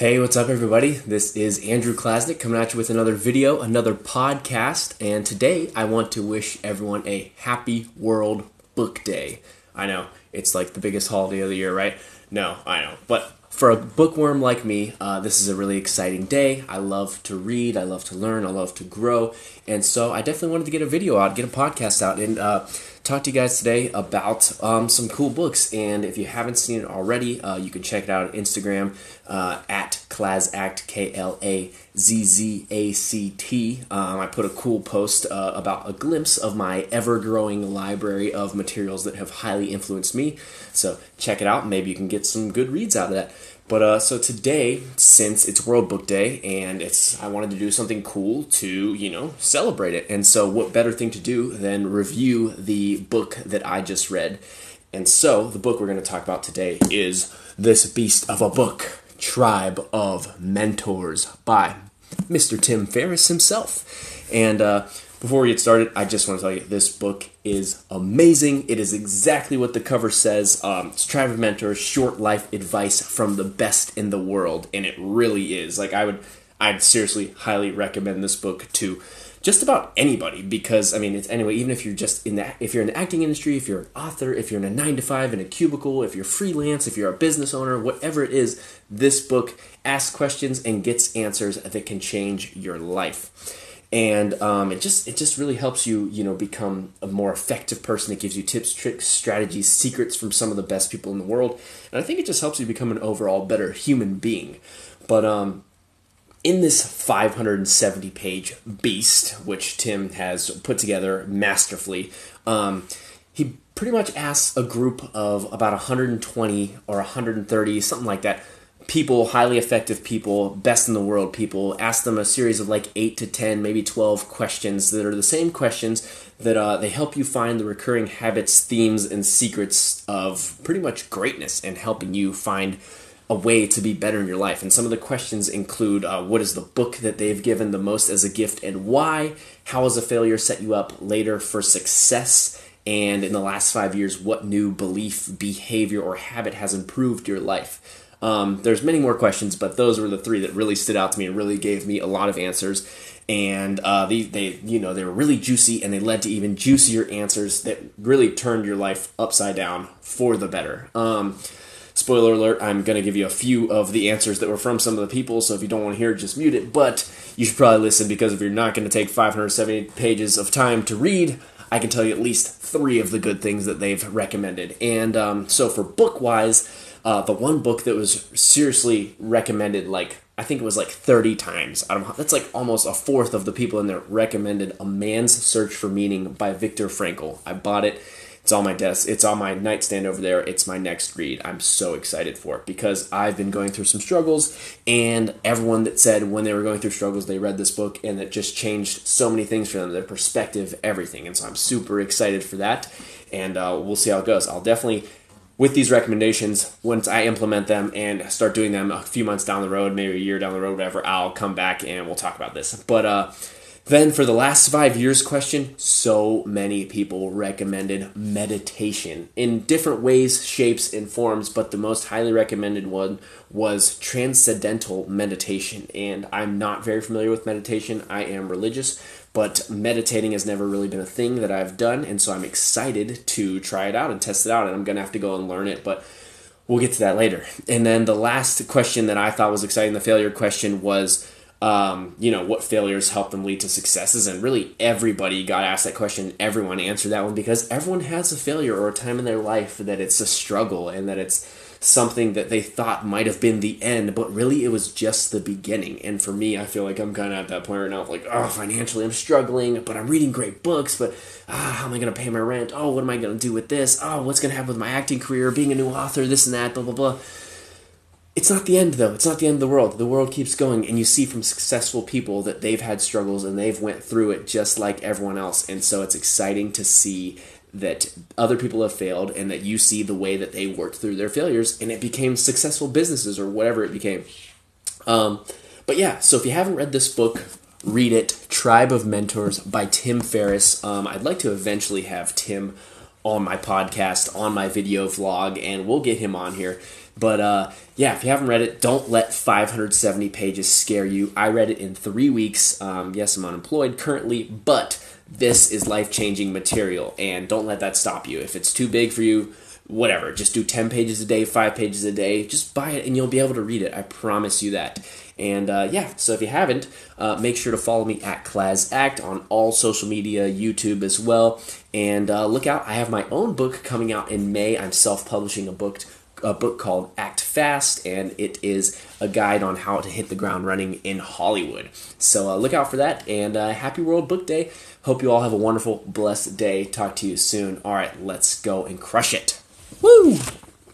Hey, what's up, everybody? This is Andrew Klasnick coming at you with another video, another podcast, and today I want to wish everyone a happy World Book Day. I know it's like the biggest holiday of the year, right? No, I know, but for a bookworm like me, uh, this is a really exciting day. I love to read, I love to learn, I love to grow, and so I definitely wanted to get a video out, get a podcast out, and uh, talk to you guys today about um, some cool books. And if you haven't seen it already, uh, you can check it out on Instagram uh, at Klazzact, K L A Z Z A C T. Um, I put a cool post uh, about a glimpse of my ever growing library of materials that have highly influenced me. So check it out. Maybe you can get some good reads out of that. But uh, so today, since it's World Book Day and it's, I wanted to do something cool to you know celebrate it. And so, what better thing to do than review the book that I just read? And so, the book we're going to talk about today is this beast of a book, Tribe of Mentors by Mr. Tim Ferriss himself. And uh, before we get started, I just want to tell you this book is amazing. It is exactly what the cover says. Um, it's Tribe of Mentors, short life advice from the best in the world, and it really is. Like I would, I'd seriously highly recommend this book to just about anybody because I mean it's anyway. Even if you're just in the if you're in the acting industry, if you're an author, if you're in a nine to five in a cubicle, if you're freelance, if you're a business owner, whatever it is, this book asks questions and gets answers that can change your life and um, it just it just really helps you you know become a more effective person. It gives you tips, tricks, strategies, secrets from some of the best people in the world, and I think it just helps you become an overall better human being. But um, in this 570 page beast, which Tim has put together masterfully, um, he pretty much asks a group of about 120 or 130, something like that, people, highly effective people, best in the world people, ask them a series of like eight to 10, maybe 12 questions that are the same questions that uh, they help you find the recurring habits, themes, and secrets of pretty much greatness and helping you find a way to be better in your life. And some of the questions include uh, what is the book that they've given the most as a gift and why? How has a failure set you up later for success? And in the last five years, what new belief, behavior, or habit has improved your life? Um, there's many more questions, but those were the three that really stood out to me and really gave me a lot of answers. And uh, they, they, you know, they were really juicy, and they led to even juicier answers that really turned your life upside down for the better. Um, spoiler alert: I'm going to give you a few of the answers that were from some of the people. So if you don't want to hear it, just mute it. But you should probably listen because if you're not going to take 570 pages of time to read, I can tell you at least three of the good things that they've recommended. And um, so for book wise uh, the one book that was seriously recommended, like I think it was like 30 times. That's like almost a fourth of the people in there recommended A Man's Search for Meaning by Viktor Frankl. I bought it. It's on my desk. It's on my nightstand over there. It's my next read. I'm so excited for it because I've been going through some struggles, and everyone that said when they were going through struggles they read this book and it just changed so many things for them, their perspective, everything. And so I'm super excited for that, and uh, we'll see how it goes. I'll definitely with these recommendations, once I implement them and start doing them a few months down the road, maybe a year down the road, whatever, I'll come back and we'll talk about this. But uh, then for the last five years question, so many people recommended meditation in different ways, shapes, and forms, but the most highly recommended one was transcendental meditation. And I'm not very familiar with meditation. I am religious, but meditating has never really been a thing that I've done, and so I'm excited to try it out and test it out, and I'm gonna have to go and learn it, but we'll get to that later. And then the last question that I thought was exciting, the failure question, was um, you know, what failures help them lead to successes. And really, everybody got asked that question. Everyone answered that one because everyone has a failure or a time in their life that it's a struggle and that it's something that they thought might have been the end, but really it was just the beginning. And for me, I feel like I'm kind of at that point right now like, oh, financially I'm struggling, but I'm reading great books, but ah, how am I going to pay my rent? Oh, what am I going to do with this? Oh, what's going to happen with my acting career, being a new author, this and that, blah, blah, blah. It's not the end though. It's not the end of the world. The world keeps going and you see from successful people that they've had struggles and they've went through it just like everyone else. And so it's exciting to see that other people have failed and that you see the way that they worked through their failures and it became successful businesses or whatever it became. Um, but yeah, so if you haven't read this book, read it Tribe of Mentors by Tim Ferriss. Um, I'd like to eventually have Tim on my podcast, on my video vlog, and we'll get him on here But uh, yeah, if you haven't read it, don't let 570 pages scare you. I read it in three weeks. Um, yes, I'm unemployed currently, but this is life changing material, and don't let that stop you. If it's too big for you, whatever, just do 10 pages a day, 5 pages a day. Just buy it and you'll be able to read it. I promise you that. And uh, yeah, so if you haven't, uh, make sure to follow me at Klazzact on all social media, YouTube as well. And uh, look out, I have my own book coming out in May. I'm self publishing a book. A book called Act Fast, and it is a guide on how to hit the ground running in Hollywood. So uh, look out for that, and uh, happy World Book Day. Hope you all have a wonderful, blessed day. Talk to you soon. All right, let's go and crush it. Woo!